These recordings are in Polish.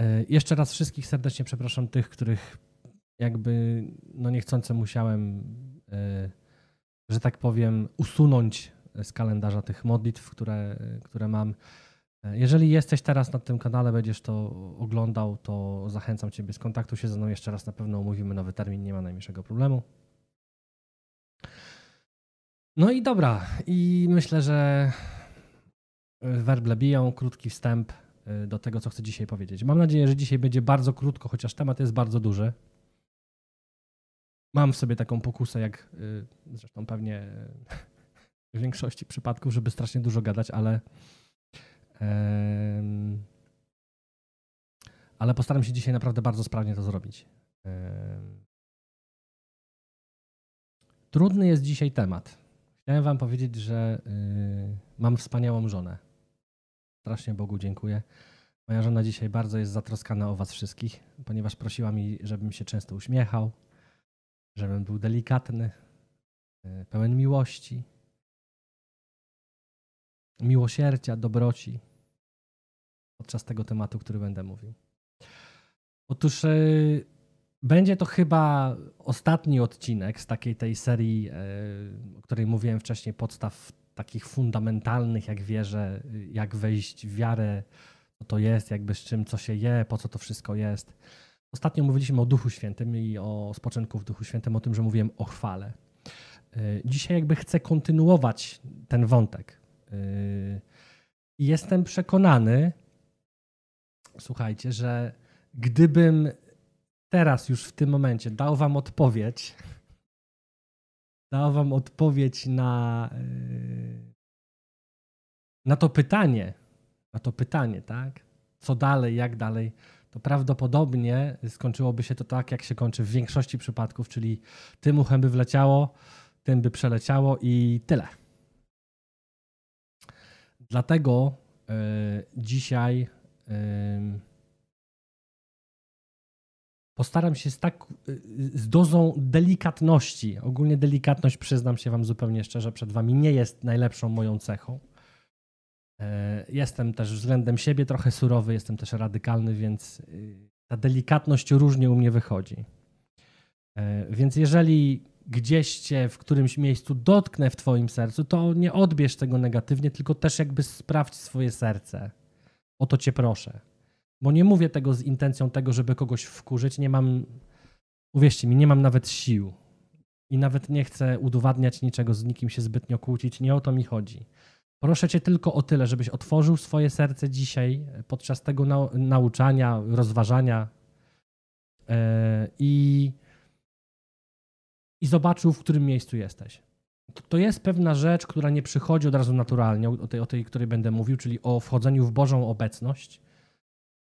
E, jeszcze raz wszystkich serdecznie przepraszam tych, których jakby no niechcący musiałem, e, że tak powiem, usunąć z kalendarza tych modlitw, które, które mam. E, jeżeli jesteś teraz na tym kanale, będziesz to oglądał, to zachęcam Ciebie, skontaktuj się ze mną jeszcze raz, na pewno umówimy nowy termin, nie ma najmniejszego problemu. No i dobra, i myślę, że werble biją, krótki wstęp do tego, co chcę dzisiaj powiedzieć. Mam nadzieję, że dzisiaj będzie bardzo krótko, chociaż temat jest bardzo duży. Mam w sobie taką pokusę, jak y, zresztą pewnie w większości przypadków, żeby strasznie dużo gadać, ale ale postaram się dzisiaj naprawdę bardzo sprawnie to zrobić. Trudny jest dzisiaj temat. Chciałem Wam powiedzieć, że y, mam wspaniałą żonę. Strasznie Bogu dziękuję. Moja żona dzisiaj bardzo jest zatroskana o Was wszystkich, ponieważ prosiła mi, żebym się często uśmiechał, żebym był delikatny, y, pełen miłości, miłosierdzia, dobroci podczas tego tematu, który będę mówił. Otóż y, będzie to chyba ostatni odcinek z takiej tej serii, e, o której mówiłem wcześniej, podstaw takich fundamentalnych, jak wierzę, jak wejść w wiarę, co to jest, jakby z czym, co się je, po co to wszystko jest. Ostatnio mówiliśmy o Duchu Świętym i o spoczynku w Duchu Świętym, o tym, że mówiłem o chwale. E, dzisiaj jakby chcę kontynuować ten wątek. I jestem przekonany, słuchajcie, że gdybym teraz już w tym momencie dał wam odpowiedź, dał wam odpowiedź na, yy, na to pytanie, na to pytanie, tak? Co dalej, jak dalej, to prawdopodobnie skończyłoby się to tak, jak się kończy w większości przypadków, czyli tym uchem by wleciało, tym by przeleciało i tyle. Dlatego yy, dzisiaj yy, postaram się z tak z dozą delikatności, ogólnie delikatność przyznam się wam zupełnie szczerze przed wami nie jest najlepszą moją cechą. E, jestem też względem siebie trochę surowy, jestem też radykalny, więc y, ta delikatność różnie u mnie wychodzi. E, więc jeżeli gdzieś cię w którymś miejscu dotknę w twoim sercu, to nie odbierz tego negatywnie, tylko też jakby sprawdź swoje serce. O to cię proszę. Bo nie mówię tego z intencją tego, żeby kogoś wkurzyć. Nie mam, uwierzcie mi, nie mam nawet sił. I nawet nie chcę udowadniać niczego, z nikim się zbytnio kłócić. Nie o to mi chodzi. Proszę cię tylko o tyle, żebyś otworzył swoje serce dzisiaj podczas tego nau nauczania, rozważania yy, i, i zobaczył, w którym miejscu jesteś. To, to jest pewna rzecz, która nie przychodzi od razu naturalnie, o tej, o tej, której będę mówił, czyli o wchodzeniu w Bożą obecność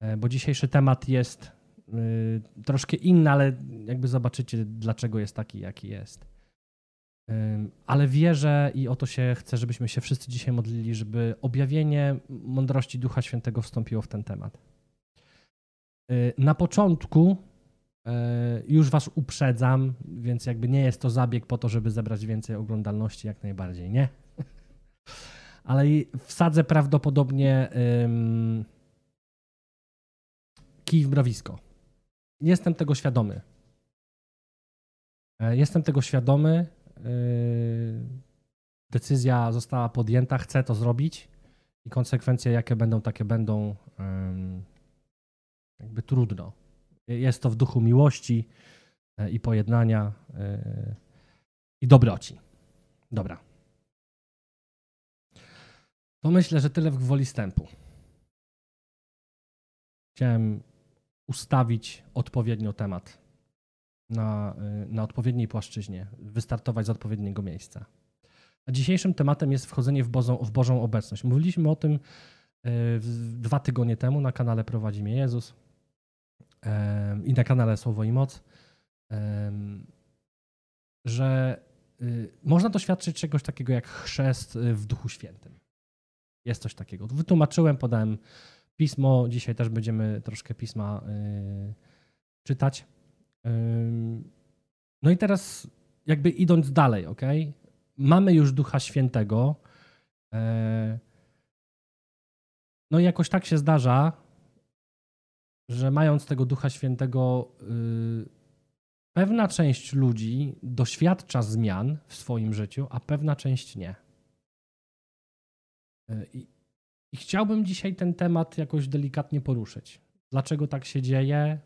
E, bo dzisiejszy temat jest y, troszkę inny, ale jakby zobaczycie, dlaczego jest taki, jaki jest. Ale wierzę i o to się chcę, żebyśmy się wszyscy dzisiaj modlili, żeby objawienie mądrości Ducha Świętego wstąpiło w ten temat. Y, na początku y, już Was uprzedzam, więc jakby nie jest to zabieg po to, żeby zebrać więcej oglądalności, jak najbardziej, nie? Ale wsadzę prawdopodobnie kij w mrowisko. Jestem tego świadomy. E, jestem tego świadomy. E, decyzja została podjęta, chcę to zrobić i konsekwencje, jakie będą, takie będą. Jakby trudno. Jest to w duchu miłości e, i pojednania i dobroci. Dobra. To myślę, że tyle w gwoli wstępu. Chciałem ustawić odpowiednio temat na, y, na odpowiedniej płaszczyźnie, wystartować z odpowiedniego miejsca. A dzisiejszym tematem jest wchodzenie w Bożą, w Bożą obecność. Mówiliśmy o tym y, dwa tygodnie temu na kanale Prowadzi mnie Jezus i na kanale Słowo i Moc, że y, można doświadczyć czegoś takiego jak chrzest w Duchu Świętym. Jest coś takiego. Wytłumaczyłem, podałem Pismo, dzisiaj też będziemy troszkę pisma czytać. No i teraz jakby idąc dalej, ok? Mamy już Ducha Świętego. Yy, no i jakoś tak się zdarza, że mając tego Ducha Świętego, yy, pewna część ludzi doświadcza zmian w swoim życiu, a pewna część nie. Yy, I, I chciałbym dzisiaj ten temat jakoś delikatnie poruszyć. Dlaczego tak się dzieje?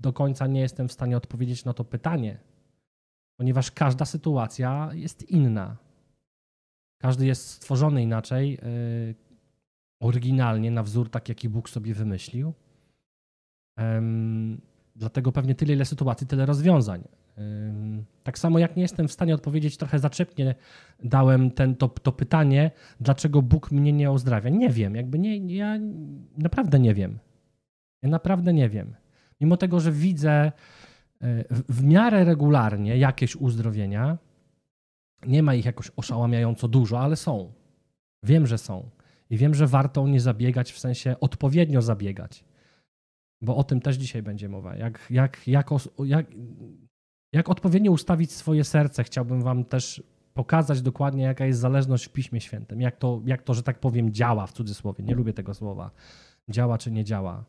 Do końca nie jestem w stanie odpowiedzieć na to pytanie, ponieważ każda sytuacja jest inna. Każdy jest stworzony inaczej, yy, oryginalnie, na wzór tak, jaki Bóg sobie wymyślił. Dlatego pewnie tyle, ile sytuacji, tyle rozwiązań. Tak samo jak nie jestem w stanie odpowiedzieć, trochę zaczepnie dałem ten, to, to pytanie, dlaczego Bóg mnie nie uzdrawia. Nie wiem, jakby nie, ja naprawdę nie wiem. Ja naprawdę nie wiem. Mimo tego, że widzę e, w miarę regularnie jakieś uzdrowienia, nie ma ich jakoś oszałamiająco dużo, ale są. Wiem, że są. I wiem, że warto o nie zabiegać, w sensie odpowiednio zabiegać. Bo o tym też dzisiaj będzie mowa. Jak, jak, jak, jak, jak odpowiednio ustawić swoje serce, chciałbym Wam też pokazać dokładnie, jaka jest zależność w Piśmie Świętym. Jak to, jak to że tak powiem, działa w cudzysłowie. Nie lubię tego słowa. Działa czy nie działa.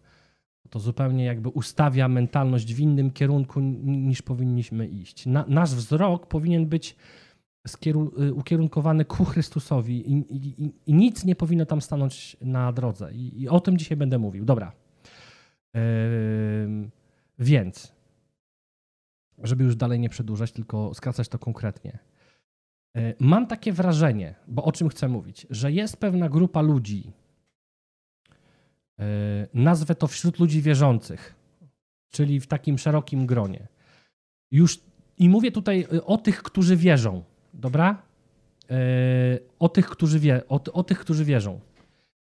To zupełnie jakby ustawia mentalność w innym kierunku niż powinniśmy iść. Na, nasz wzrok powinien być Y, ukierunkowany ku Chrystusowi i, i, i, nic nie powinno tam stanąć na drodze. I, i o tym dzisiaj będę mówił. Dobra. Yy, więc, żeby już dalej nie przedłużać, tylko skracać to konkretnie. Yy, mam takie wrażenie, bo o czym chcę mówić, że jest pewna grupa ludzi, nazwę to wśród ludzi wierzących, czyli w takim szerokim gronie. Już i mówię tutaj y, o tych, którzy wierzą dobra? E, o tych, którzy wie, o, o tych, którzy wierzą.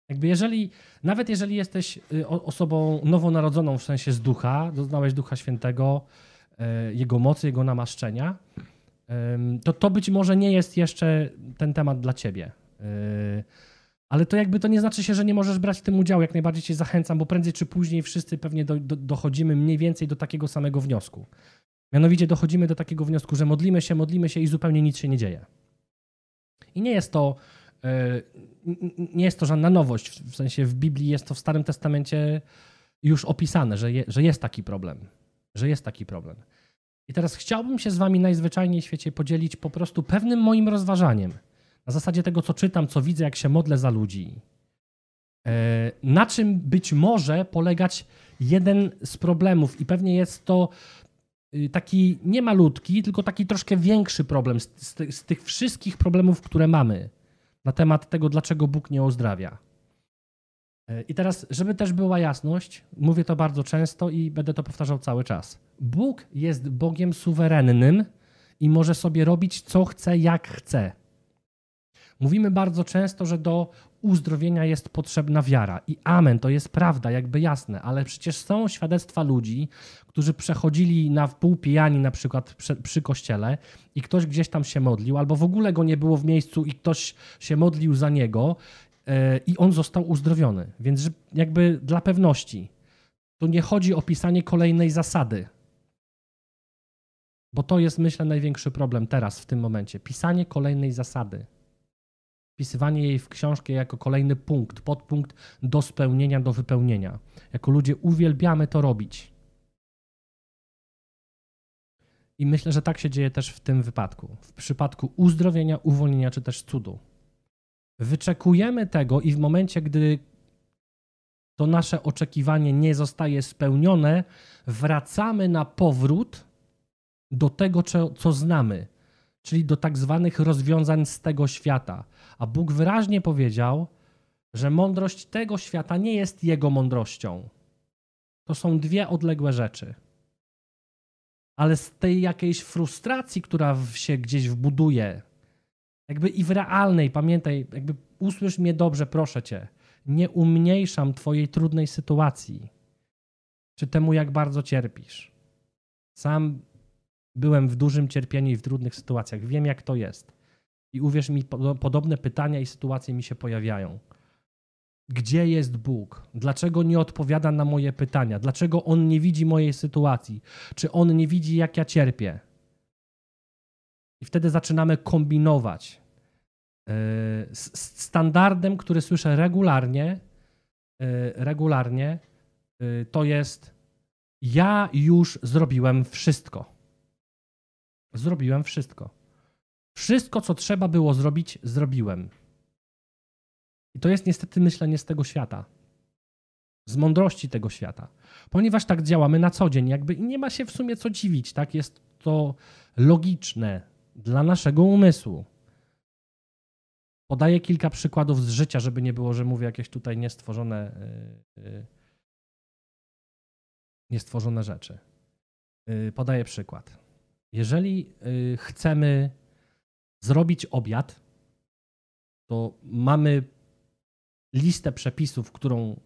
Jakby jeżeli, nawet jeżeli jesteś osobą nowonarodzoną w sensie z ducha, doznałeś Ducha Świętego, e, Jego mocy, Jego namaszczenia, to to być może nie jest jeszcze ten temat dla ciebie. Ale to jakby to nie znaczy się, że nie możesz brać w tym udziału. Jak najbardziej cię zachęcam, bo prędzej czy później wszyscy pewnie do, do, dochodzimy mniej więcej do takiego samego wniosku. Mianowicie dochodzimy do takiego wniosku, że modlimy się, modlimy się i zupełnie nic się nie dzieje. I nie jest to, e, nie jest to żadna nowość. W sensie w Biblii jest to w Starym Testamencie już opisane, że, je, że jest taki problem. Że jest taki problem. I teraz chciałbym się z wami najzwyczajniej w świecie podzielić po prostu pewnym moim rozważaniem. Na zasadzie tego, co czytam, co widzę, jak się modlę za ludzi. E, na czym być może polegać jeden z problemów, i pewnie jest to Y, taki nie malutki, tylko taki troszkę większy problem z, z, z, tych wszystkich problemów, które mamy na temat tego, dlaczego Bóg nie uzdrawia. Y, I teraz, żeby też była jasność, mówię to bardzo często i będę to powtarzał cały czas. Bóg jest Bogiem suwerennym i może sobie robić co chce, jak chce. Mówimy bardzo często, że do uzdrowienia jest potrzebna wiara. I amen, to jest prawda, jakby jasne, ale przecież są świadectwa ludzi, którzy przechodzili na wpół pijani na przykład przy, przy, kościele i ktoś gdzieś tam się modlił, albo w ogóle go nie było w miejscu i ktoś się modlił za niego yy, i on został uzdrowiony. Więc jakby dla pewności, to nie chodzi o pisanie kolejnej zasady. Bo to jest, myślę, największy problem teraz, w tym momencie. Pisanie kolejnej zasady wpisywanie jej w książkę jako kolejny punkt, podpunkt do spełnienia, do wypełnienia. Jako ludzie uwielbiamy to robić. I myślę, że tak się dzieje też w tym wypadku. W przypadku uzdrowienia, uwolnienia czy też cudu. Wyczekujemy tego i w momencie, gdy to nasze oczekiwanie nie zostaje spełnione, wracamy na powrót do tego, co, znamy, czyli do tak zwanych rozwiązań z tego świata. A Bóg wyraźnie powiedział, że mądrość tego świata nie jest jego mądrością. To są dwie odległe rzeczy. Ale z tej jakiejś frustracji, która się gdzieś wbuduje, jakby i w realnej, pamiętaj, jakby usłysz mnie dobrze, proszę cię, nie umniejszam twojej trudnej sytuacji, czy temu, jak bardzo cierpisz. Sam byłem w dużym cierpieniu i w trudnych sytuacjach. Wiem, jak to jest. I uwierz mi, podobne pytania i sytuacje mi się pojawiają. Gdzie jest Bóg? Dlaczego nie odpowiada na moje pytania? Dlaczego On nie widzi mojej sytuacji? Czy On nie widzi, jak ja cierpię? I wtedy zaczynamy kombinować. E, z standardem, który słyszę regularnie, e, regularnie, y, to jest ja już zrobiłem wszystko. Zrobiłem wszystko. Wszystko, co trzeba było zrobić, zrobiłem. I to jest niestety myślenie z tego świata. Z mądrości tego świata. Ponieważ tak działamy na co dzień, jakby nie ma się w sumie co dziwić, tak? Jest to logiczne dla naszego umysłu. Podaję kilka przykładów z życia, żeby nie było, że mówię jakieś tutaj niestworzone, y, y, niestworzone rzeczy. Y, podaję przykład. Jeżeli chcemy zrobić obiad, to mamy listę przepisów, którą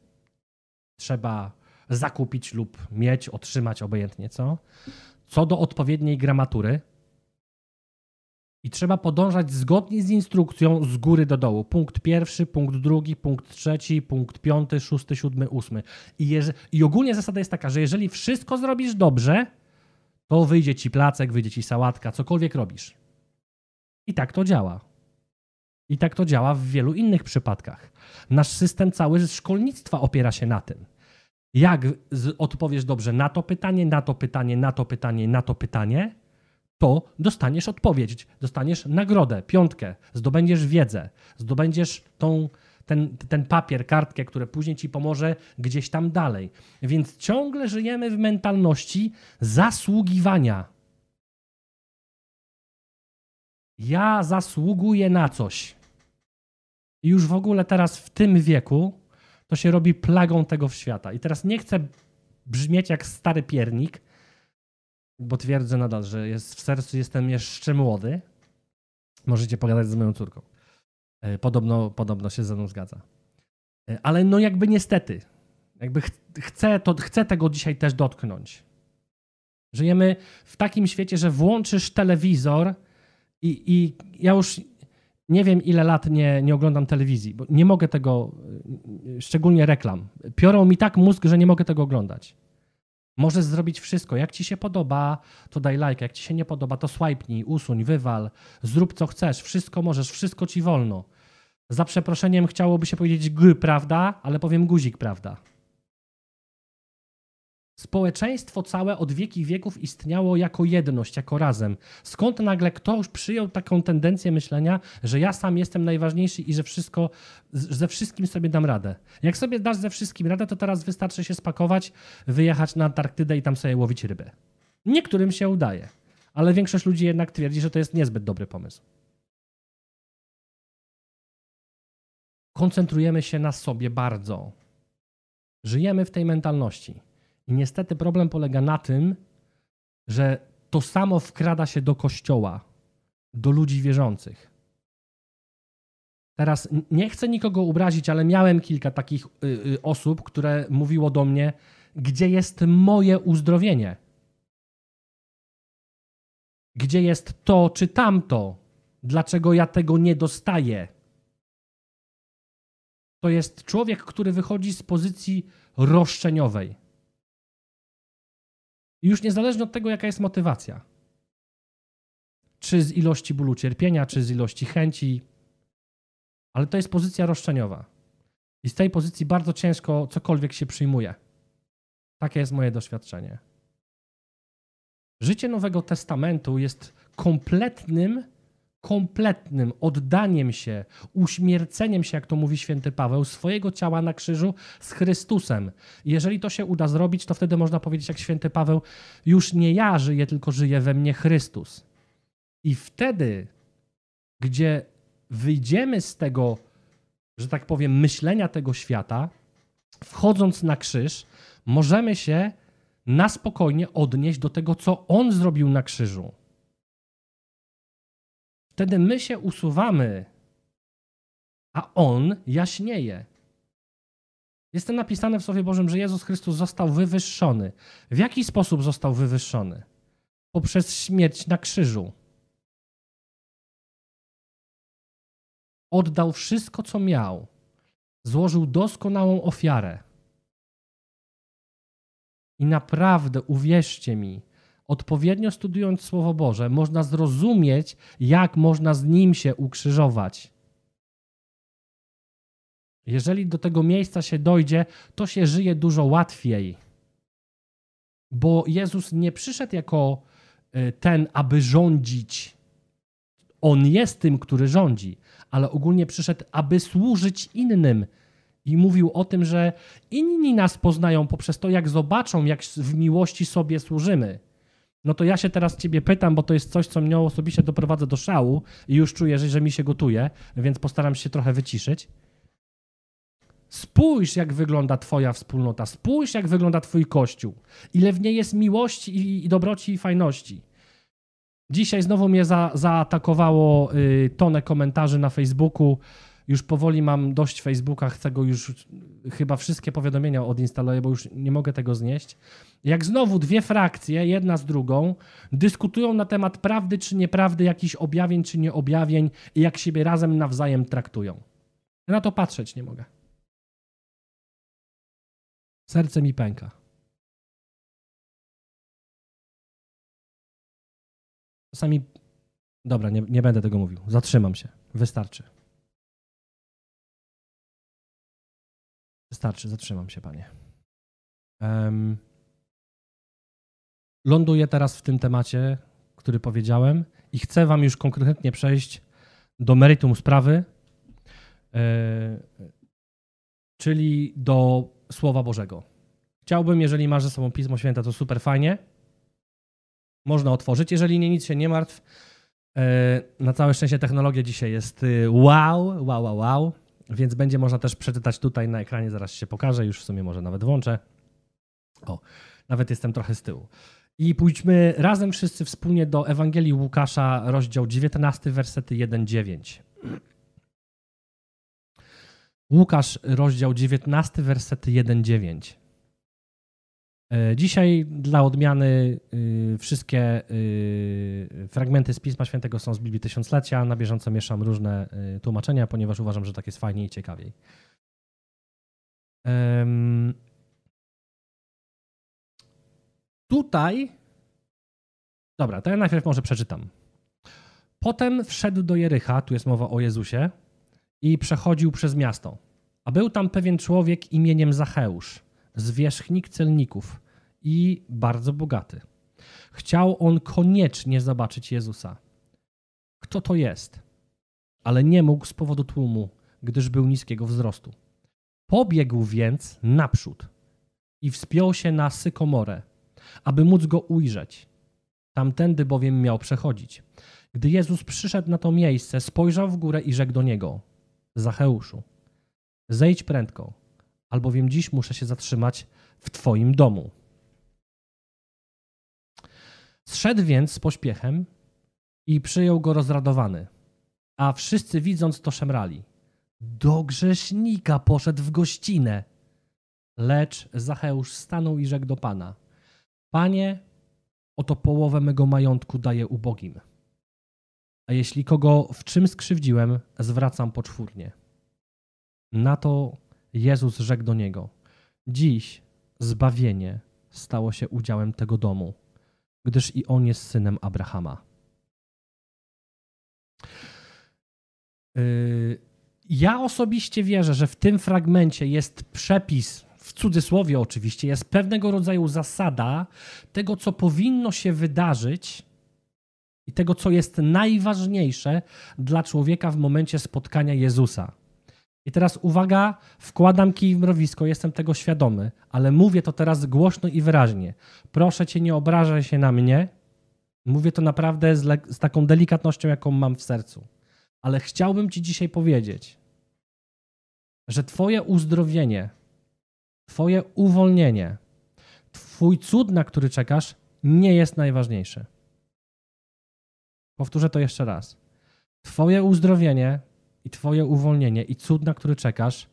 trzeba zakupić lub mieć, otrzymać, obojętnie co. Co do odpowiedniej gramatury, i trzeba podążać zgodnie z instrukcją z góry do dołu. Punkt pierwszy, punkt drugi, punkt trzeci, punkt piąty, szósty, siódmy, ósmy. I, jeż- I ogólnie zasada jest taka, że jeżeli wszystko zrobisz dobrze, to wyjdzie ci placek, wyjdzie ci sałatka, cokolwiek robisz. I tak to działa. I tak to działa w wielu innych przypadkach. Nasz system cały szkolnictwa opiera się na tym. Jak odpowiesz dobrze na to pytanie, na to pytanie, na to pytanie, na to pytanie, to dostaniesz odpowiedź, dostaniesz nagrodę, piątkę, zdobędziesz wiedzę, zdobędziesz tą, ten, ten papier, kartkę, które później ci pomoże gdzieś tam dalej. Więc ciągle żyjemy w mentalności zasługiwania. Ja zasługuję na coś. I już w ogóle teraz w tym wieku to się robi plagą tego świata. I teraz nie chcę brzmieć jak stary piernik, bo twierdzę nadal, że jest, w sercu jestem jeszcze młody. Możecie pogadać z moją córką. E, podobno, podobno się ze mną zgadza. E, ale no jakby niestety, jakby ch chcę, to, chcę tego dzisiaj też dotknąć. Żyjemy w takim świecie, że włączysz telewizor i, i ja już nie wiem ile lat nie, nie oglądam telewizji, bo nie mogę tego, szczególnie reklam. Piorą mi tak mózg, że nie mogę tego oglądać. Możesz zrobić wszystko. Jak ci się podoba, to daj like. Jak ci się nie podoba, to swipenij, usuń, wywal, zrób co chcesz. Wszystko możesz, wszystko ci wolno. Za przeproszeniem chciałoby się powiedzieć g, prawda, ale powiem guzik, prawda. Społeczeństwo całe od wieki wieków istniało jako jedność, jako razem. Skąd nagle ktoś przyjął taką tendencję myślenia, że ja sam jestem najważniejszy i że wszystko, ze wszystkim sobie dam radę? Jak sobie dasz ze wszystkim radę, to teraz wystarczy się spakować, wyjechać na Antarktydę i tam sobie łowić ryby. Niektórym się udaje, ale większość ludzi jednak twierdzi, że to jest niezbyt dobry pomysł. Koncentrujemy się na sobie bardzo. Żyjemy w tej mentalności. I niestety problem polega na tym, że to samo wkrada się do kościoła, do ludzi wierzących. Teraz nie chcę nikogo obrazić, ale miałem kilka takich y, y, osób, które mówiło do mnie, gdzie jest moje uzdrowienie? Gdzie jest to czy tamto? Dlaczego ja tego nie dostaję? To jest człowiek, który wychodzi z pozycji roszczeniowej. Już niezależnie od tego, jaka jest motywacja. Czy z ilości bólu cierpienia, czy z ilości chęci, ale to jest pozycja roszczeniowa. I z tej pozycji bardzo ciężko cokolwiek się przyjmuje. Takie jest moje doświadczenie. Życie Nowego Testamentu jest kompletnym kompletnym oddaniem się, uśmierceniem się, jak to mówi święty Paweł, swojego ciała na krzyżu z Chrystusem. Jeżeli to się uda zrobić, to wtedy można powiedzieć, jak święty Paweł, już nie ja żyję, tylko żyje we mnie Chrystus. I wtedy, gdzie wyjdziemy z tego, że tak powiem, myślenia tego świata, wchodząc na krzyż, możemy się na spokojnie odnieść do tego, co On zrobił na krzyżu. Wtedy my się usuwamy, a On jaśnieje. Jest to napisane w Słowie Bożym, że Jezus Chrystus został wywyższony. W jaki sposób został wywyższony? Poprzez śmierć na krzyżu. Oddał wszystko, co miał. Złożył doskonałą ofiarę. I naprawdę, uwierzcie mi, odpowiednio studiując Słowo Boże, można zrozumieć, jak można z nim się ukrzyżować. jeżeli do tego miejsca się dojdzie, to się żyje dużo łatwiej. Bo Jezus nie przyszedł jako y, ten, aby rządzić. On jest tym, który rządzi, ale ogólnie przyszedł, aby służyć innym. I mówił o tym, że inni nas poznają poprzez to, jak zobaczą, jak w miłości sobie służymy. No to ja się teraz ciebie pytam, bo to jest coś, co mnie osobiście doprowadza do szału i już czuję, że, mi się gotuje, więc postaram się trochę wyciszyć. Spójrz, jak wygląda Twoja wspólnota, spójrz, jak wygląda Twój kościół, ile w niej jest miłości i, i dobroci i fajności. Dzisiaj znowu mnie za, zaatakowało y, tonę komentarzy na Facebooku. Już powoli mam dość Facebooka, chcę go już chyba wszystkie powiadomienia odinstaluję, bo już nie mogę tego znieść. Jak znowu dwie frakcje, jedna z drugą, dyskutują na temat prawdy czy nieprawdy, jakichś objawień czy nieobjawień i jak siebie razem nawzajem traktują. Na to patrzeć nie mogę. Serce mi pęka. Czasami. Dobra, nie, nie będę tego mówił. Zatrzymam się. Wystarczy. Wystarczy, zatrzymam się, panie. Um, ląduję teraz w tym temacie, który powiedziałem, i chcę wam już konkretnie przejść do meritum sprawy, yy, czyli do Słowa Bożego. Chciałbym, jeżeli masz ze sobą Pismo Święte, to super fajnie. Można otworzyć. Jeżeli nie, nic się nie martw. E, na całe szczęście technologia dzisiaj jest y, wow, wow, wow, wow. Więc będzie można też przeczytać tutaj na ekranie, zaraz się pokażę, już w sumie może nawet włączę. O, nawet jestem trochę z tyłu. I pójdźmy razem wszyscy wspólnie do Ewangelii Łukasza, rozdział 19, wersety 1-9. Łukasz, rozdział 19, wersety 1-9. E, dzisiaj dla odmiany y, wszystkie y, fragmenty z Pisma Świętego są z Biblii Tysiąclecia. Na bieżąco mieszam różne y, tłumaczenia, ponieważ uważam, że tak jest fajniej i ciekawiej. Tutaj. Dobra, to ja najpierw może przeczytam. Potem wszedł do Jericha, tu jest mowa o Jezusie, i przechodził przez miasto. A był tam pewien człowiek imieniem Zacheusz, zwierzchnik celników i bardzo bogaty. Chciał on koniecznie zobaczyć Jezusa. Kto to jest? Ale nie mógł z powodu tłumu, gdyż był niskiego wzrostu. Pobiegł więc naprzód i wspiął się na sykomorę, aby móc go ujrzeć. Tamtędy bowiem miał przechodzić. Gdy Jezus przyszedł na to miejsce, spojrzał w górę i rzekł do niego: Zacheuszu, zejdź prędko, albowiem dziś muszę się zatrzymać w Twoim domu. Zszedł więc z pośpiechem i przyjął go rozradowany. A wszyscy widząc to szemrali. Do grzesznika poszedł w gościnę. Lecz Zacheusz stanął i rzekł do Pana. Panie, oto połowę mego majątku daję ubogim. A jeśli kogo w czym skrzywdziłem, zwracam poczwórnie. Na to Jezus rzekł do niego: Dziś zbawienie stało się udziałem tego domu, gdyż i on jest synem Abrahama. Yy, ja osobiście wierzę, że w tym fragmencie jest przepis, w cudzysłowie oczywiście, jest pewnego rodzaju zasada tego, co powinno się wydarzyć i tego, co jest najważniejsze dla człowieka w momencie spotkania Jezusa. I teraz uwaga, wkładam kij w mrowisko, jestem tego świadomy, ale mówię to teraz głośno i wyraźnie. Proszę cię, nie obrażaj się na mnie. Mówię to naprawdę z, z taką delikatnością, jaką mam w sercu. Ale chciałbym ci dzisiaj powiedzieć, że twoje uzdrowienie, twoje uwolnienie, twój cud, na który czekasz, nie jest najważniejszy. Powtórzę to jeszcze raz. Twoje uzdrowienie i Twoje uwolnienie i cud, na który czekasz,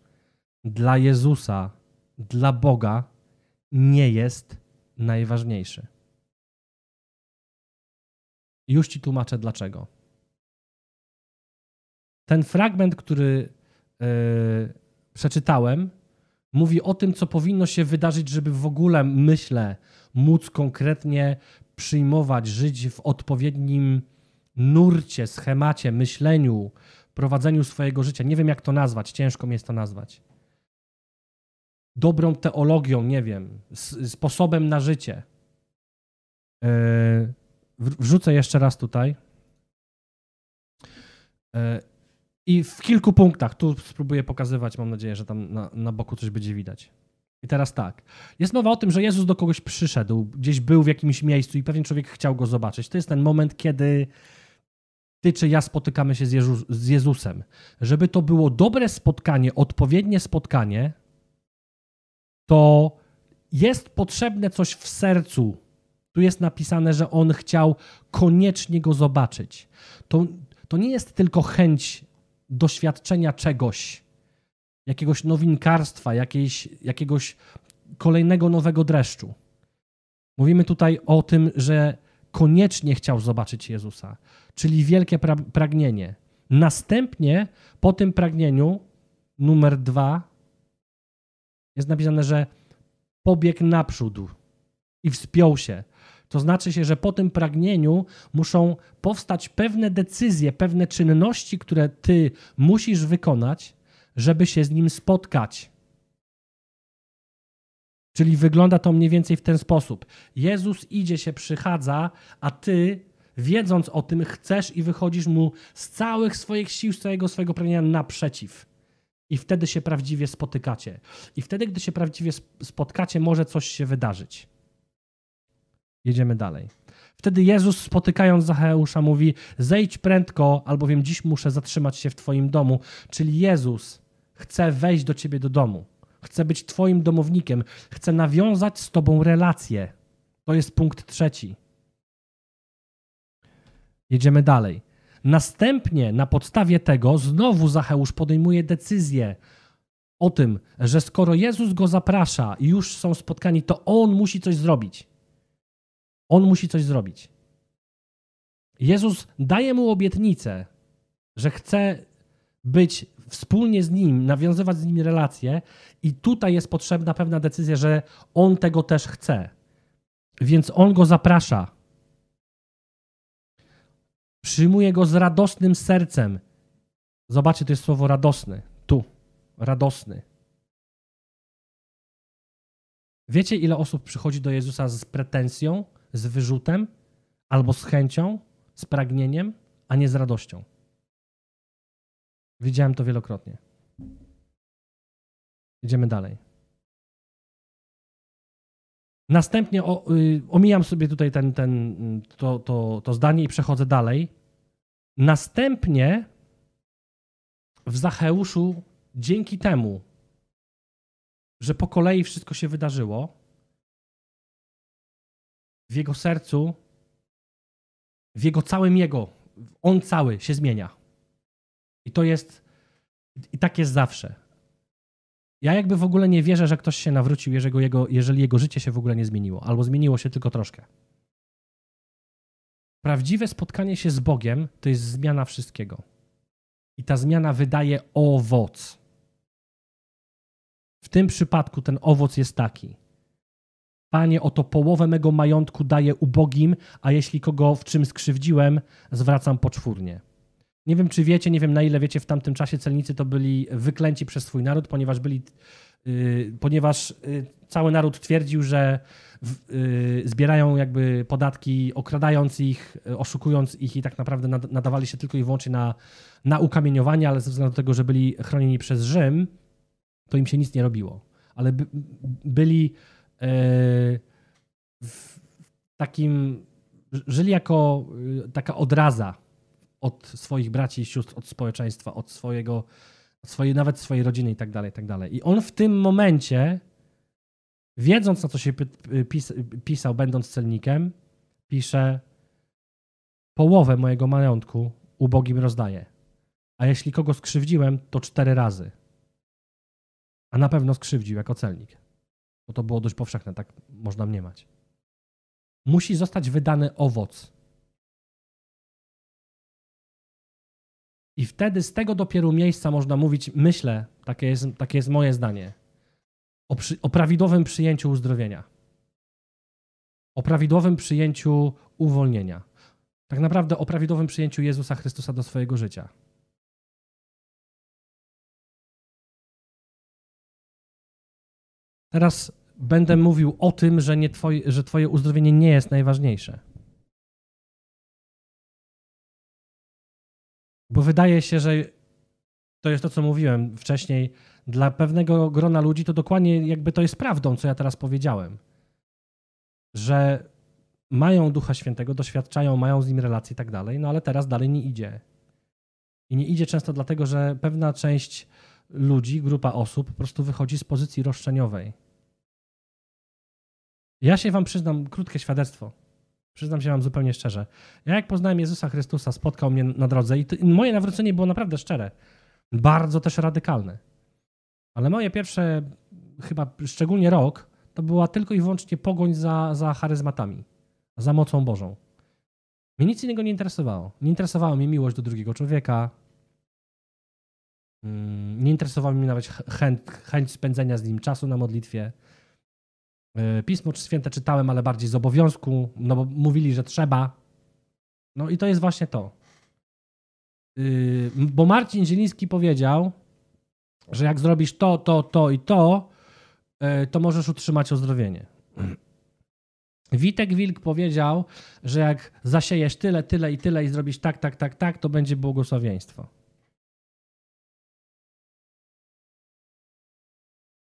dla Jezusa, dla Boga nie jest najważniejszy. Już Ci tłumaczę dlaczego. Ten fragment, który yy, przeczytałem, mówi o tym, co powinno się wydarzyć, żeby w ogóle, myślę, móc konkretnie przyjmować, żyć w odpowiednim nurcie, schemacie, myśleniu, prowadzeniu swojego życia. Nie wiem, jak to nazwać, ciężko mi jest to nazwać. dobrą teologią, nie wiem, sposobem na życie. E, wrzucę jeszcze raz tutaj. E, I w kilku punktach, tu spróbuję pokazywać, mam nadzieję, że tam na, na boku coś będzie widać. I teraz tak. Jest mowa o tym, że Jezus do kogoś przyszedł, gdzieś był w jakimś miejscu i pewien człowiek chciał go zobaczyć. To jest ten moment, kiedy ty czy ja spotykamy się z, z Jezusem. Żeby to było dobre spotkanie, odpowiednie spotkanie, to jest potrzebne coś w sercu. Tu jest napisane, że on chciał koniecznie go zobaczyć. To, to nie jest tylko chęć doświadczenia czegoś, jakiegoś nowinkarstwa, jakiejś, jakiegoś kolejnego nowego dreszczu. Mówimy tutaj o tym, że koniecznie chciał zobaczyć Jezusa, czyli wielkie pra pragnienie. Następnie po tym pragnieniu, numer dwa, jest napisane, że pobiegł naprzód i wspiął się. To znaczy się, że po tym pragnieniu muszą powstać pewne decyzje, pewne czynności, które ty musisz wykonać, żeby się z nim spotkać. Czyli wygląda to mniej więcej w ten sposób. Jezus idzie się, przychadza, a ty, wiedząc o tym, chcesz i wychodzisz mu z całych swoich sił, z całego swojego pragnienia naprzeciw. I wtedy się prawdziwie spotykacie. I wtedy, gdy się prawdziwie spotkacie, może coś się wydarzyć. Jedziemy dalej. Wtedy Jezus, spotykając Zacheusza, mówi: Zejdź prędko, albowiem dziś muszę zatrzymać się w Twoim domu. Czyli Jezus chce wejść do Ciebie do domu. Chce być Twoim domownikiem. Chce nawiązać z Tobą relację. To jest punkt trzeci. Jedziemy dalej. Następnie na podstawie tego znowu Zacheusz podejmuje decyzję o tym, że skoro Jezus go zaprasza i już są spotkani, to on musi coś zrobić. On musi coś zrobić. Jezus daje mu obietnicę, że chce być wspólnie z nim, nawiązywać z nim relacje, i tutaj jest potrzebna pewna decyzja, że on tego też chce. Więc on go zaprasza. Przyjmuje go z radosnym sercem. Zobaczcie, to jest słowo radosny. Tu, radosny. Wiecie, ile osób przychodzi do Jezusa z pretensją, z wyrzutem, albo z chęcią, z pragnieniem, a nie z radością? Widziałem to wielokrotnie. Idziemy dalej. Następnie o, y, omijam sobie tutaj ten, ten, to, to, to zdanie i przechodzę dalej. Następnie w Zacheuszu, dzięki temu, że po kolei wszystko się wydarzyło, w jego sercu, w jego całym jego, on cały się zmienia. I to jest, i tak jest zawsze. Ja jakby w ogóle nie wierzę, że ktoś się nawrócił, jeżeli jego, jeżeli jego życie się w ogóle nie zmieniło, albo zmieniło się tylko troszkę. Prawdziwe spotkanie się z Bogiem to jest zmiana wszystkiego. I ta zmiana wydaje owoc. W tym przypadku ten owoc jest taki. Panie, oto połowę mego majątku daję ubogim, a jeśli kogo w czym skrzywdziłem, zwracam poczwórnie. Nie wiem, czy wiecie, nie wiem na ile wiecie, w tamtym czasie celnicy to byli wyklęci przez swój naród, ponieważ byli, yy, ponieważ yy, cały naród twierdził, że yy, zbierają jakby podatki, okradając ich, oszukując ich i tak naprawdę nadawali się tylko i wyłącznie na, na ukamieniowanie, ale ze względu na tego, że byli chronieni przez Rzym, to im się nic nie robiło. Ale by, byli yy, w takim, żyli jako yy, taka odraza od swoich braci i sióstr, od społeczeństwa, od swojego, od swojej, nawet swojej rodziny i tak dalej, i tak dalej. I on w tym momencie, wiedząc na co się pis, pisał, będąc celnikiem, pisze połowę mojego majątku ubogim rozdaję. A jeśli kogo skrzywdziłem, to cztery razy. A na pewno skrzywdził jako celnik. Bo to było dość powszechne, tak można mniemać. Musi zostać wydany owoc I wtedy z tego dopiero miejsca można mówić, myślę, takie jest, takie jest moje zdanie, o, przy, o prawidłowym przyjęciu uzdrowienia. O prawidłowym przyjęciu uwolnienia. Tak naprawdę o prawidłowym przyjęciu Jezusa Chrystusa do swojego życia. Teraz będę mówił o tym, że, nie że Twoje uzdrowienie nie jest najważniejsze. Bo wydaje się, że to jest to, co mówiłem wcześniej. Dla pewnego grona ludzi to dokładnie jakby to jest prawdą, co ja teraz powiedziałem. Że mają Ducha Świętego, doświadczają, mają z nim relacje i tak dalej, no ale teraz dalej nie idzie. I nie idzie często dlatego, że pewna część ludzi, grupa osób po prostu wychodzi z pozycji roszczeniowej. Ja się wam przyznam, krótkie świadectwo. Przyznam się wam zupełnie szczerze. Ja jak poznałem Jezusa Chrystusa, spotkał mnie na drodze i, to, i moje nawrócenie było naprawdę szczere. Bardzo też radykalne. Ale moje pierwsze, chyba szczególnie rok, to była tylko i wyłącznie pogoń za, za charyzmatami, za mocą Bożą. Mnie nic innego nie interesowało. Nie interesowała mnie miłość do drugiego człowieka. Mm, nie interesowała mnie nawet chęć, chęć spędzenia z nim czasu na modlitwie. E, Pismo Święte czytałem, ale bardziej z obowiązku, no bo mówili, że trzeba. No i to jest właśnie to. Y, bo Marcin Zieliński powiedział, że jak zrobisz to, to, to i to, e, to możesz utrzymać ozdrowienie. Witek Wilk powiedział, że jak zasiejesz tyle, tyle i tyle i zrobisz tak, tak, tak, tak, to będzie błogosławieństwo.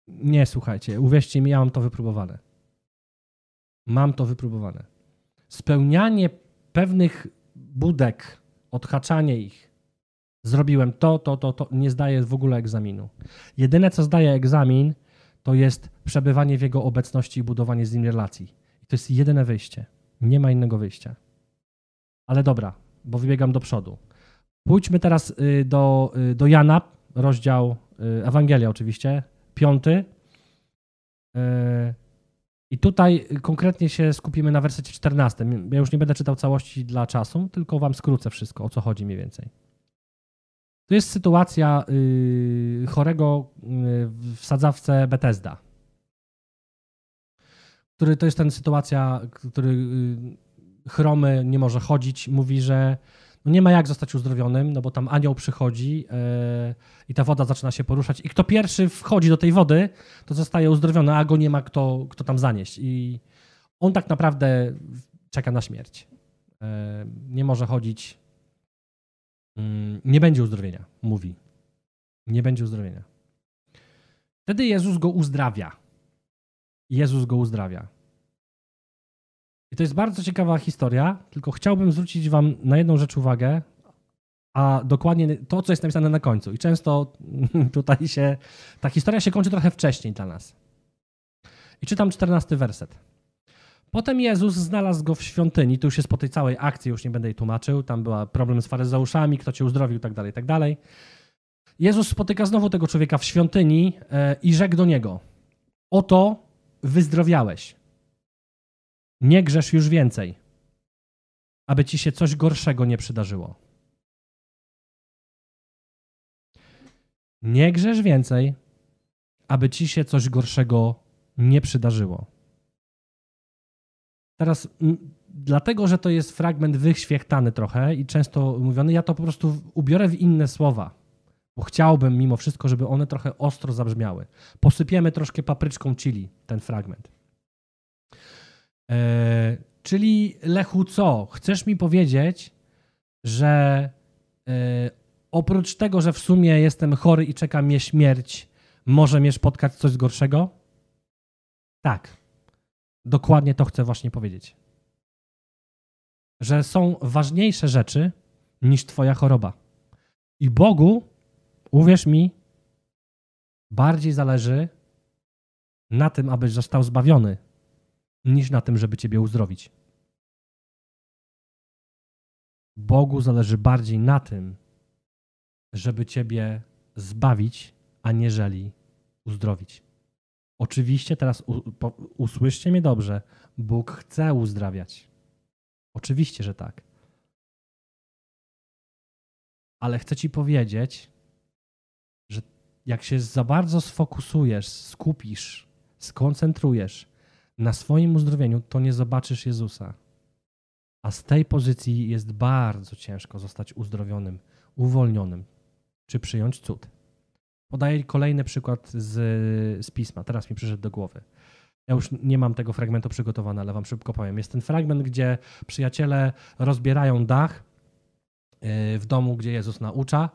Nie, słuchajcie, uwierzcie mi, ja mam to wypróbowane. Mam to wypróbowane. Spełnianie pewnych budek, odhaczanie ich. Zrobiłem to, to, to, to. Nie zdaję w ogóle egzaminu. Jedyne, co zdaje egzamin, to jest przebywanie w jego obecności i budowanie z nim relacji. To jest jedyne wyjście. Nie ma innego wyjścia. Ale dobra, bo wybiegam do przodu. Pójdźmy teraz y, do, y, do Jana, rozdział y, Ewangelia oczywiście, piąty. I tutaj konkretnie się skupimy na wersecie 14. Ja już nie będę czytał całości dla czasu, tylko wam skrócę wszystko, o co chodzi mniej więcej. To jest sytuacja chorego w sadzawce Bethesda. Który to jest ten sytuacja, który chromy nie może chodzić, mówi, że no nie ma jak zostać uzdrowionym, no bo tam anioł przychodzi yy, i ta woda zaczyna się poruszać i kto pierwszy wchodzi do tej wody, to zostaje uzdrowiony, a go nie ma kto, kto tam zanieść. I on tak naprawdę czeka na śmierć. Yy, nie może chodzić. Yy, nie będzie uzdrowienia, mówi. Nie będzie uzdrowienia. Wtedy Jezus go uzdrawia. Jezus go uzdrawia. I to jest bardzo ciekawa historia, tylko chciałbym zwrócić Wam na jedną rzecz uwagę, a dokładnie to, co jest napisane na końcu. I często tutaj się, ta historia się kończy trochę wcześniej dla nas. I czytam czternasty werset. Potem Jezus znalazł go w świątyni, tu już jest po tej całej akcji, już nie będę jej tłumaczył, tam była problem z faryzeuszami, kto cię uzdrowił, tak dalej, tak dalej. Jezus spotyka znowu tego człowieka w świątyni e, i rzekł do niego, oto wyzdrowiałeś, nie grzesz już więcej, aby ci się coś gorszego nie przydarzyło. Nie grzesz więcej, aby ci się coś gorszego nie przydarzyło. Teraz, dlatego, że to jest fragment wyświechtany trochę i często mówiony, ja to po prostu ubiorę w inne słowa, bo chciałbym mimo wszystko, żeby one trochę ostro zabrzmiały. Posypiemy troszkę papryczką chili ten fragment. E, czyli Lechu, co? Chcesz mi powiedzieć, że e, oprócz tego, że w sumie jestem chory i czeka mnie śmierć, może mnie spotkać coś gorszego? Tak. Dokładnie to chcę właśnie powiedzieć. Że są ważniejsze rzeczy niż Twoja choroba. I Bogu, uwierz mi, bardziej zależy na tym, abyś został zbawiony, niż na tym, żeby Ciebie uzdrowić. Bogu zależy bardziej na tym, żeby Ciebie zbawić, aniżeli uzdrowić. Oczywiście teraz usłyszcie mnie dobrze. Bóg chce uzdrawiać. Oczywiście, że tak. Ale chcę Ci powiedzieć, że jak się za bardzo sfokusujesz, skupisz, skoncentrujesz na swoim uzdrowieniu, to nie zobaczysz Jezusa. A z tej pozycji jest bardzo ciężko zostać uzdrowionym, uwolnionym, czy przyjąć cud. Podaję kolejny przykład z, z pisma. Teraz mi przyszedł do głowy. Ja już nie mam tego fragmentu przygotowane, ale wam szybko powiem. Jest ten fragment, gdzie przyjaciele rozbierają dach y, w domu, gdzie Jezus naucza.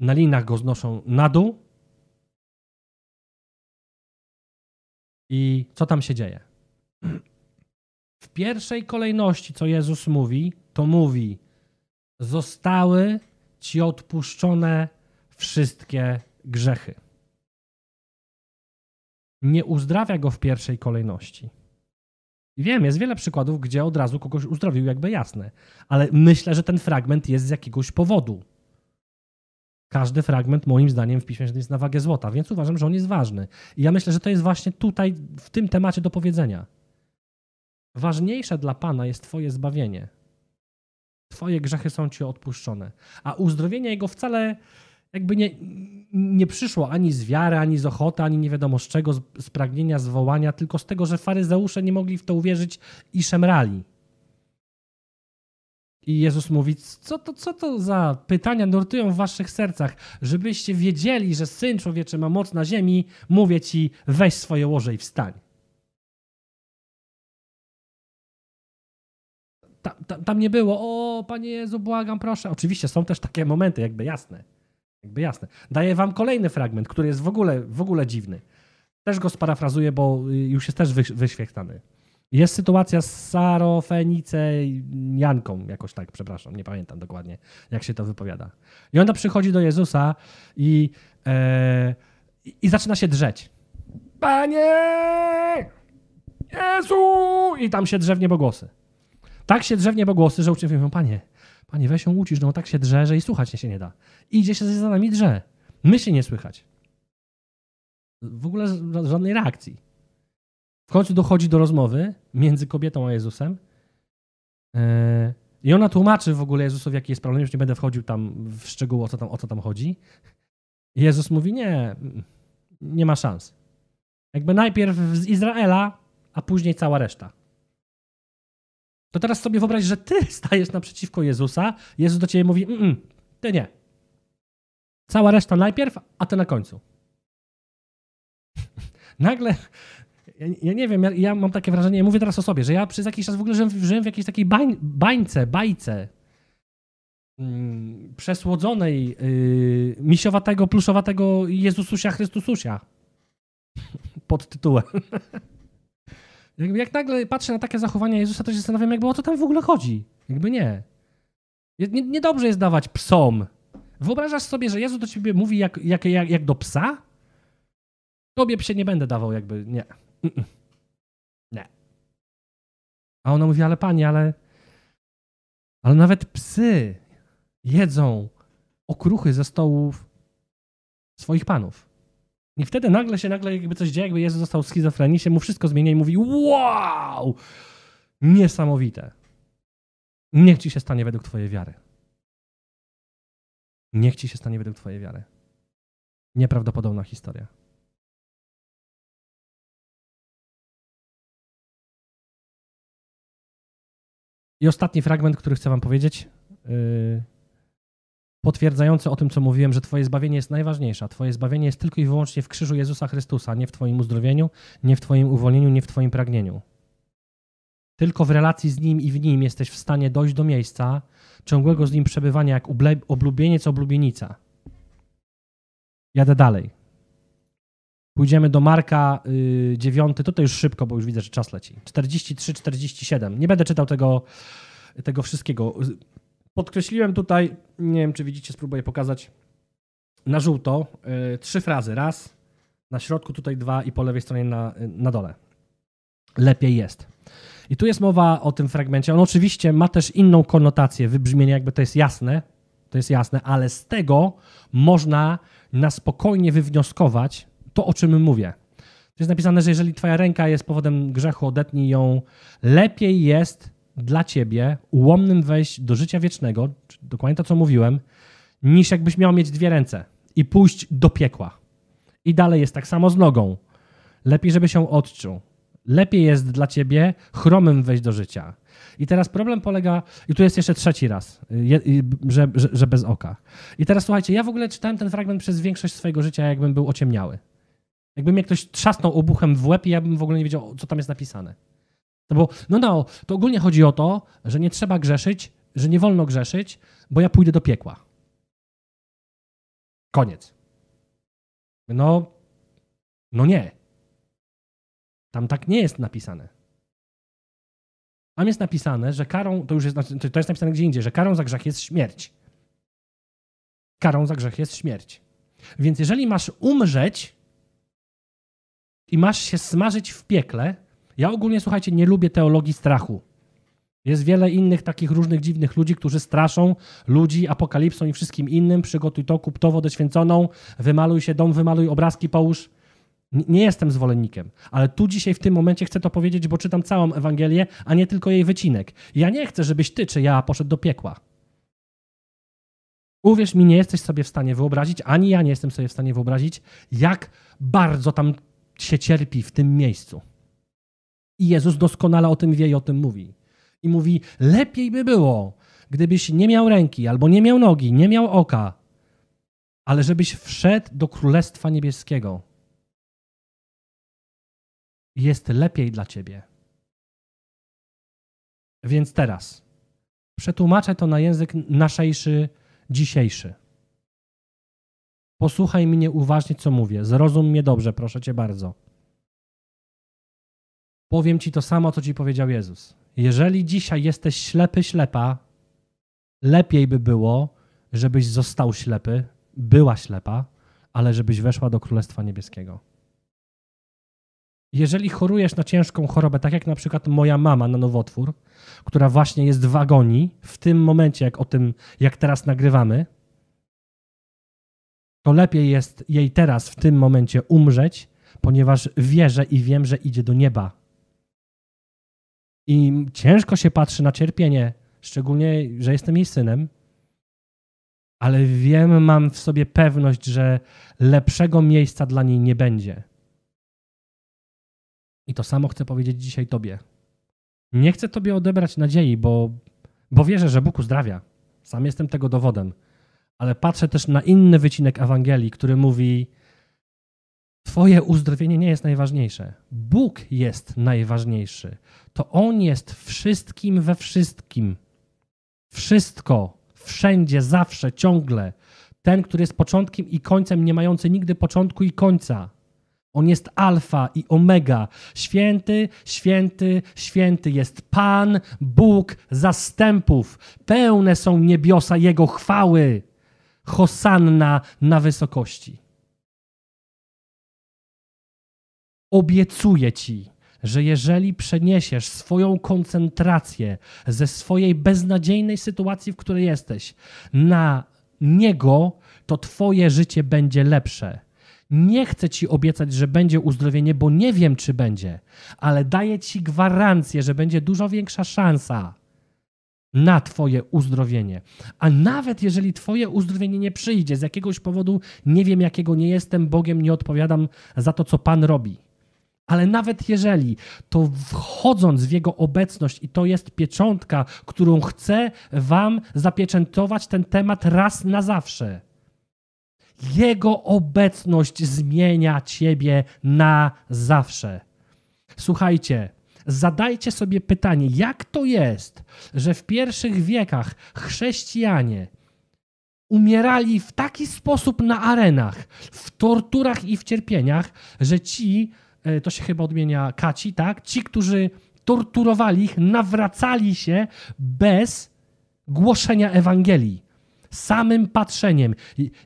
Na linach go znoszą na dół. I co tam się dzieje? W pierwszej kolejności, co Jezus mówi, to mówi: Zostały ci odpuszczone wszystkie grzechy. Nie uzdrawia go w pierwszej kolejności. Wiem, jest wiele przykładów, gdzie od razu kogoś uzdrowił, jakby jasne, ale myślę, że ten fragment jest z jakiegoś powodu. Każdy fragment, moim zdaniem, w Piśmie jest na wagę złota, więc uważam, że on jest ważny. I ja myślę, że to jest właśnie tutaj, w tym temacie do powiedzenia. Ważniejsze dla Pana jest Twoje zbawienie. Twoje grzechy są Ci odpuszczone. A uzdrowienie Jego wcale jakby nie, nie przyszło ani z wiary, ani z ochoty, ani nie wiadomo z czego, z, pragnienia, z wołania, tylko z tego, że faryzeusze nie mogli w to uwierzyć i szemrali. I Jezus mówi, co to, co to za pytania nurtują w waszych sercach, żebyście wiedzieli, że Syn Człowieczy ma moc na ziemi, mówię ci, weź swoje łoże i wstań. Tam, tam, tam, nie było, o Panie Jezu, błagam, proszę. Oczywiście są też takie momenty, jakby jasne. Jakby jasne. Daję wam kolejny fragment, który jest w ogóle, w ogóle dziwny. Też go sparafrazuję, bo już jest też wyświechtany. Jest sytuacja z Sarofenice Janką, jakoś tak, przepraszam, nie pamiętam dokładnie, jak się to wypowiada. I ona przychodzi do Jezusa i, e, i zaczyna się drzeć. Panie! Jezu! I tam się drze w niebogłosy. Tak się drze w że uczniowie mówią, panie, panie, weź ją ucisz, no tak się drze, że i słuchać się nie da. I idzie się za nami drze. My się nie słychać. W ogóle żadnej reakcji. W końcu dochodzi do rozmowy między kobietą a Jezusem. E, I ona tłumaczy w ogóle Jezusowi, jaki jest problem. Już nie będę wchodził tam w szczegóły, o co tam, o co tam chodzi. I Jezus mówi: Nie, nie ma szans. Jakby najpierw z Izraela, a później cała reszta. To teraz sobie wyobraź, że ty stajesz naprzeciwko Jezusa. Jezus do ciebie mówi: mm, Ty nie. Cała reszta najpierw, a ty na końcu. Nagle ja, ja, nie wiem, ja, ja, mam takie wrażenie, ja mówię teraz o sobie, że ja przez jakiś czas w ogóle żyłem, żyłem w jakiejś takiej bań, bańce, bajce mm, przesłodzonej, yy, misiowatego, pluszowatego Jezususia Chrystususia pod tytułem. Jakby jak nagle patrzę na takie zachowania Jezusa, to się zastanawiam, jakby o co tam w ogóle chodzi. Jakby nie. Niedobrze nie jest dawać psom. Wyobrażasz sobie, że Jezus do ciebie mówi jak, jak, jak, jak do psa? Tobie psie nie będę dawał jakby, nie. Nie. A ona mówi, ale pani, ale, ale nawet psy jedzą okruchy ze stołów swoich panów. I wtedy nagle się, nagle jakby coś dzieje, jakby Jezus został schizofrenii, się mu wszystko zmienia i mówi, wow, niesamowite. Niech ci się stanie według twojej wiary. Niech ci się stanie według twojej wiary. Nieprawdopodobna historia. I ostatni fragment, który chcę Wam powiedzieć, yy, potwierdzający o tym, co mówiłem, że Twoje zbawienie jest najważniejsze. Twoje zbawienie jest tylko i wyłącznie w krzyżu Jezusa Chrystusa, nie w Twoim uzdrowieniu, nie w Twoim uwolnieniu, nie w Twoim pragnieniu. Tylko w relacji z Nim i w Nim jesteś w stanie dojść do miejsca ciągłego z Nim przebywania, jak oblubieniec, oblubienica. Jadę dalej. Pójdziemy do Marka y, 9, tutaj już szybko, bo już widzę, że czas leci. 43, 47. Nie będę czytał tego, tego wszystkiego. Podkreśliłem tutaj, nie wiem czy widzicie, spróbuję pokazać na żółto y, trzy frazy. Raz, na środku tutaj dwa i po lewej stronie na, na dole. Lepiej jest. I tu jest mowa o tym fragmencie. On oczywiście ma też inną konotację, wybrzmienie, jakby to jest jasne, to jest jasne, ale z tego można na spokojnie wywnioskować, to, o czym mówię. To jest napisane, że jeżeli twoja ręka jest powodem grzechu, odetnij ją. Lepiej jest dla ciebie ułomnym wejść do życia wiecznego, dokładnie to, co mówiłem, niż jakbyś miał mieć dwie ręce i pójść do piekła. I dalej jest tak samo z nogą. Lepiej, żeby się odczuł. Lepiej jest dla ciebie chromym wejść do życia. I teraz problem polega, i tu jest jeszcze trzeci raz, że, że, że, bez oka. I teraz słuchajcie, ja w ogóle czytałem ten fragment przez większość swojego życia, jakbym był ociemniały. Jakby mnie ktoś trzasnął obuchem w łeb i ja bym w ogóle nie wiedział, co tam jest napisane. No bo, no no, to ogólnie chodzi o to, że nie trzeba grzeszyć, że nie wolno grzeszyć, bo ja pójdę do piekła. Koniec. No, no nie. Tam tak nie jest napisane. Tam jest napisane, że karą, to już jest, to jest napisane gdzie indziej, że karą za grzech jest śmierć. Karą za grzech jest śmierć. Więc jeżeli masz umrzeć i masz się smażyć w piekle, ja ogólnie, słuchajcie, nie lubię teologii strachu. Jest wiele innych takich różnych dziwnych ludzi, którzy straszą ludzi apokalipsą i wszystkim innym. Przygotuj to, kup to wodę święconą, wymaluj się dom, wymaluj obrazki, połóż. Nie jestem zwolennikiem, ale tu dzisiaj w tym momencie chcę to powiedzieć, bo czytam całą Ewangelię, a nie tylko jej wycinek. Ja nie chcę, żebyś ty czy ja poszedł do piekła. Uwierz mi, nie jesteś sobie w stanie wyobrazić, ani ja nie jestem sobie w stanie wyobrazić, jak bardzo tam się cierpi w tym miejscu. I Jezus doskonale o tym wie i o tym mówi. I mówi: Lepiej by było, gdybyś nie miał ręki, albo nie miał nogi, nie miał oka, ale żebyś wszedł do Królestwa Niebieskiego. Jest lepiej dla ciebie. Więc teraz przetłumaczę to na język naszejszy, dzisiejszy. Posłuchaj mnie uważnie, co mówię. Zrozum mnie dobrze, proszę cię bardzo. Powiem ci to samo, co ci powiedział Jezus. Jeżeli dzisiaj jesteś ślepy, ślepa, lepiej by było, żebyś został ślepy, była ślepa, ale żebyś weszła do Królestwa Niebieskiego. Jeżeli chorujesz na ciężką chorobę, tak jak na przykład moja mama na nowotwór, która właśnie jest w agonii, w tym momencie, jak o tym, jak teraz nagrywamy, to lepiej jest jej teraz, w tym momencie umrzeć, ponieważ wierzę i wiem, że idzie do nieba. I ciężko się patrzy na cierpienie, szczególnie, że jestem jej synem, ale wiem, mam w sobie pewność, że lepszego miejsca dla niej nie będzie. I to samo chcę powiedzieć dzisiaj Tobie. Nie chcę Tobie odebrać nadziei, bo, bo wierzę, że Bóg uzdrawia. Sam jestem tego dowodem. Ale patrzę też na inny wycinek Ewangelii, który mówi: Twoje uzdrowienie nie jest najważniejsze. Bóg jest najważniejszy. To On jest wszystkim we wszystkim. Wszystko, wszędzie, zawsze, ciągle. Ten, który jest początkiem i końcem, nie mający nigdy początku i końca. On jest alfa i omega. Święty, święty, święty jest Pan, Bóg zastępów. Pełne są niebiosa Jego chwały. Hosanna na wysokości. Obiecuję Ci, że jeżeli przeniesiesz swoją koncentrację ze swojej beznadziejnej sytuacji, w której jesteś, na Niego, to Twoje życie będzie lepsze. Nie chcę Ci obiecać, że będzie uzdrowienie, bo nie wiem, czy będzie, ale daję Ci gwarancję, że będzie dużo większa szansa na Twoje uzdrowienie. A nawet jeżeli Twoje uzdrowienie nie przyjdzie z jakiegoś powodu, nie wiem jakiego, nie jestem Bogiem, nie odpowiadam za to, co Pan robi. Ale nawet jeżeli, to wchodząc w Jego obecność, i to jest pieczątka, którą chcę Wam zapieczętować ten temat raz na zawsze. Jego obecność zmienia Ciebie na zawsze. Słuchajcie, zadajcie sobie pytanie, jak to jest, że w pierwszych wiekach chrześcijanie umierali w taki sposób na arenach, w torturach i w cierpieniach, że ci to się chyba odmienia kaci, tak? Ci, którzy torturowali ich, nawracali się bez głoszenia Ewangelii. Samym patrzeniem.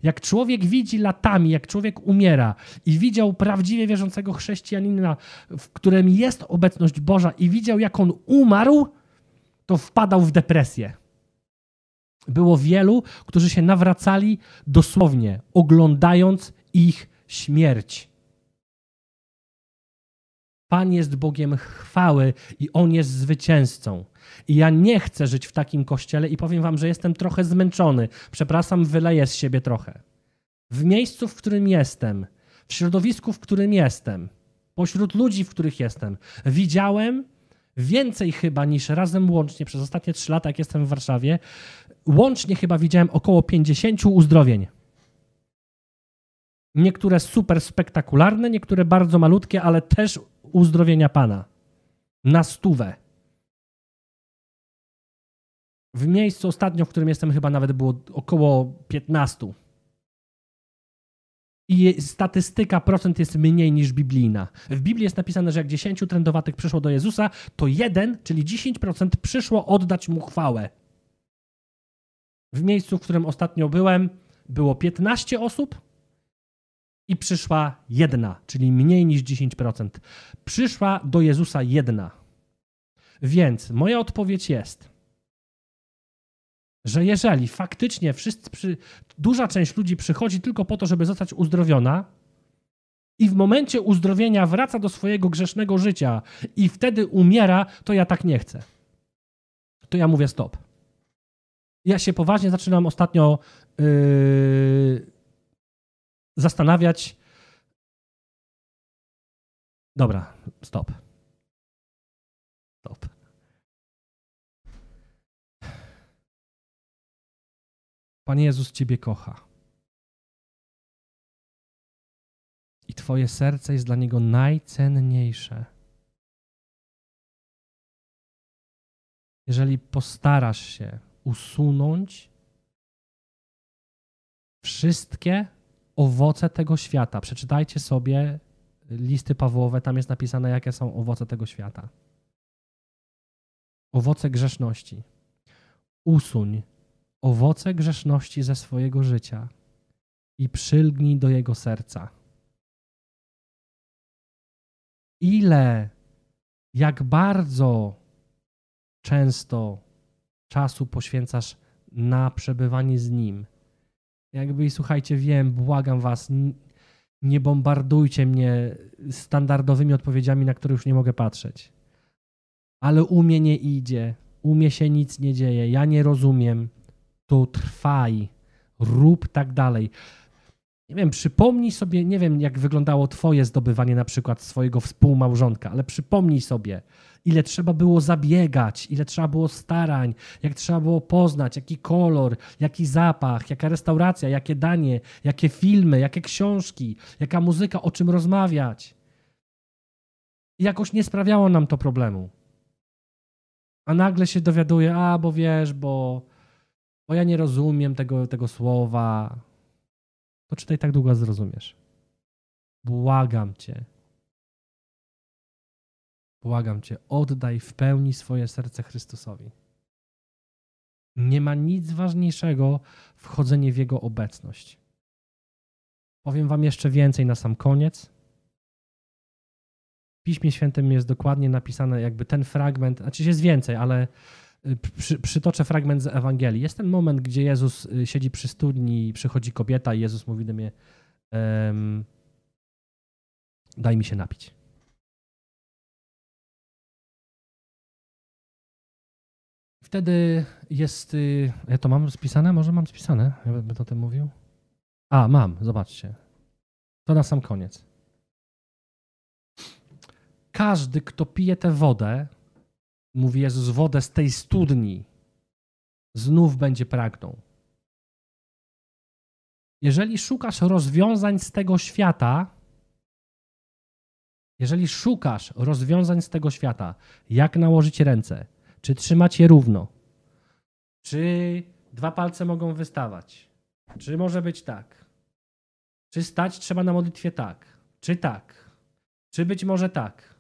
Jak człowiek widzi latami, jak człowiek umiera i widział prawdziwie wierzącego chrześcijanina, w którym jest obecność Boża, i widział, jak on umarł, to wpadał w depresję. Było wielu, którzy się nawracali dosłownie, oglądając ich śmierć. Pan jest Bogiem chwały i On jest zwycięzcą. I ja nie chcę żyć w takim kościele i powiem wam, że jestem trochę zmęczony. Przepraszam, wyleję z siebie trochę. W miejscu, w którym jestem, w środowisku, w którym jestem, Pośród ludzi, w których jestem, widziałem więcej chyba niż razem łącznie przez ostatnie trzy lata, jak jestem w Warszawie. Łącznie chyba widziałem około 50 uzdrowień. Niektóre super spektakularne, niektóre bardzo malutkie, ale też uzdrowienia Pana. Na stówę. W miejscu ostatnio, w którym jestem, chyba nawet było około 15. I statystyka procent jest mniej niż biblijna. W Biblii jest napisane, że jak 10 trędowatych przyszło do Jezusa, to jeden, czyli 10% przyszło oddać mu chwałę. W miejscu, w którym ostatnio byłem, było 15 osób i przyszła jedna, czyli mniej niż 10%. Przyszła do Jezusa jedna. Więc moja odpowiedź jest, że jeżeli faktycznie wszyscy, duża część ludzi przychodzi tylko po to, żeby zostać uzdrowiona, i w momencie uzdrowienia wraca do swojego grzesznego życia i wtedy umiera, to ja tak nie chcę. To ja mówię stop. Ja się poważnie zaczynam ostatnio yy, zastanawiać. Dobra, stop. Stop. Pan Jezus Ciebie kocha. I Twoje serce jest dla Niego najcenniejsze. Jeżeli postarasz się usunąć wszystkie owoce tego świata, przeczytajcie sobie listy Pawłowe, tam jest napisane, jakie są owoce tego świata. Owoce grzeszności. Usuń owoce grzeszności ze swojego życia i przylgnij do jego serca. Ile, jak bardzo często czasu poświęcasz na przebywanie z nim. Jakby i słuchajcie, wiem, błagam was, nie bombardujcie mnie standardowymi odpowiedziami, na które już nie mogę patrzeć. Ale u mnie nie idzie, u mnie się nic nie dzieje, ja nie rozumiem to trwaj, rób tak dalej. Nie wiem, przypomnij sobie, nie wiem, jak wyglądało Twoje zdobywanie na przykład swojego współmałżonka, ale przypomnij sobie, ile trzeba było zabiegać, ile trzeba było starań, jak trzeba było poznać, jaki kolor, jaki zapach, jaka restauracja, jakie danie, jakie filmy, jakie książki, jaka muzyka, o czym rozmawiać. I jakoś nie sprawiało nam to problemu. A nagle się dowiaduje, a bo wiesz, bo bo ja nie rozumiem tego, tego słowa, to czytaj tak długo zrozumiesz. Błagam cię. Błagam cię, oddaj w pełni swoje serce Chrystusowi. Nie ma nic ważniejszego wchodzenie w Jego obecność. Powiem Wam jeszcze więcej na sam koniec. W Piśmie Świętym jest dokładnie napisane, jakby ten fragment, znaczy jest więcej, ale Y, przy, przytoczę fragment z Ewangelii. Jest ten moment, gdzie Jezus y, siedzi przy studni i przychodzi kobieta i Jezus mówi do mnie um, daj mi się napić. Wtedy jest, y, ja to mam spisane? Może mam spisane? Ja bym o tym mówił? A, mam, zobaczcie. To na sam koniec. Każdy, kto pije tę wodę, mówi Jezus, wodę z tej studni znów będzie pragnął. Jeżeli szukasz rozwiązań z tego świata, jeżeli szukasz rozwiązań z tego świata, jak nałożyć ręce, czy trzymać je równo, czy dwa palce mogą wystawać, czy może być tak, czy stać trzeba na modlitwie tak, czy tak, czy być może tak,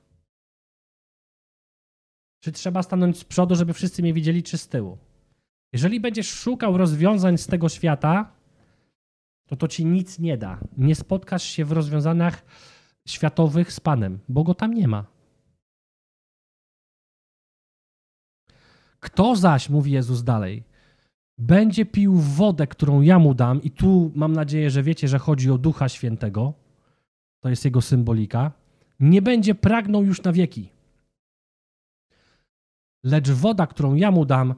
czy trzeba stanąć z przodu, żeby wszyscy mnie widzieli, czy z tyłu? Jeżeli będziesz szukał rozwiązań z tego świata, to to ci nic nie da. Nie spotkasz się w rozwiązaniach światowych z Panem, bo go tam nie ma. Kto zaś, mówi Jezus dalej, będzie pił wodę, którą ja mu dam, i tu mam nadzieję, że wiecie, że chodzi o Ducha Świętego, to jest jego symbolika, nie będzie pragnął już na wieki lecz woda, którą ja mu dam,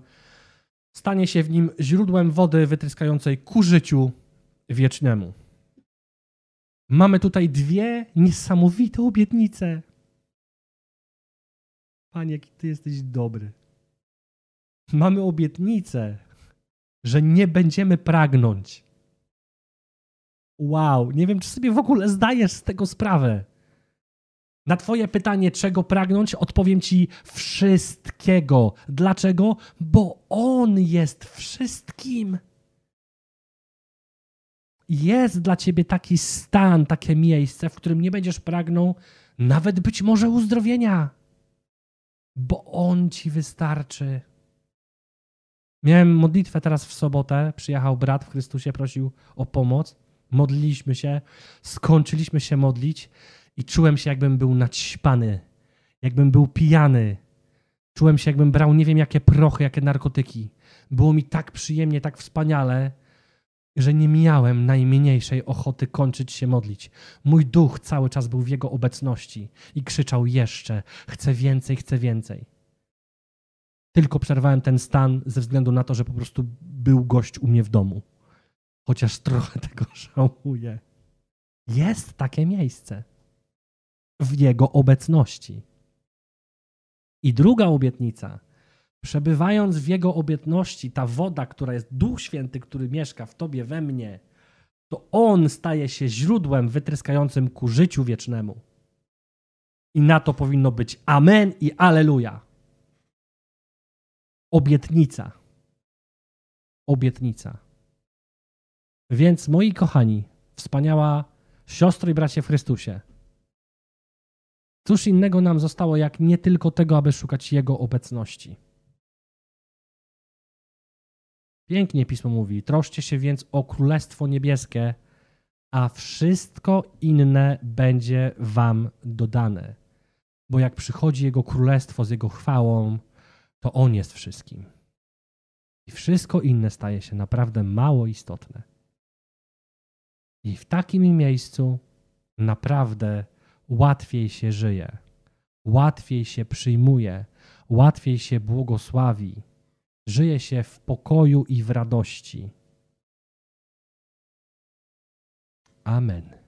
stanie się w nim źródłem wody wytryskającej ku życiu wiecznemu. Mamy tutaj dwie niesamowite obietnice. Panie, jaki ty jesteś dobry. Mamy obietnicę, że nie będziemy pragnąć. Wow, nie wiem, czy sobie w ogóle zdajesz z tego sprawę. Na Twoje pytanie, czego pragnąć, odpowiem Ci wszystkiego. Dlaczego? Bo On jest wszystkim. Jest dla Ciebie taki stan, takie miejsce, w którym nie będziesz pragnął nawet być może uzdrowienia, bo On Ci wystarczy. Miałem modlitwę teraz w sobotę. Przyjechał brat w Chrystusie, prosił o pomoc. Modliliśmy się, skończyliśmy się modlić i czułem się, jakbym był naćpany, jakbym był pijany. Czułem się, jakbym brał nie wiem jakie prochy, jakie narkotyki. Było mi tak przyjemnie, tak wspaniale, że nie miałem najmniejszej ochoty kończyć się modlić. Mój duch cały czas był w jego obecności i krzyczał jeszcze: Chcę więcej, chcę więcej. Tylko przerwałem ten stan ze względu na to, że po prostu był gość u mnie w domu. Chociaż trochę tego żałuję. Jest takie miejsce w Jego obecności. I druga obietnica. Przebywając w Jego obecności, ta woda, która jest Duch Święty, który mieszka w Tobie, we mnie, to On staje się źródłem wytryskającym ku życiu wiecznemu. I na to powinno być Amen i Aleluja. Obietnica. Obietnica. Więc moi kochani, wspaniała siostro i bracie w Chrystusie, cóż innego nam zostało, jak nie tylko tego, aby szukać Jego obecności. Pięknie pismo mówi: troszcie się więc o Królestwo Niebieskie, a wszystko inne będzie Wam dodane. Bo jak przychodzi Jego Królestwo z Jego chwałą, to On jest wszystkim. I wszystko inne staje się naprawdę mało istotne. I w takim miejscu naprawdę łatwiej się żyje, łatwiej się przyjmuje, łatwiej się błogosławi, żyje się w pokoju i w radości. Amen.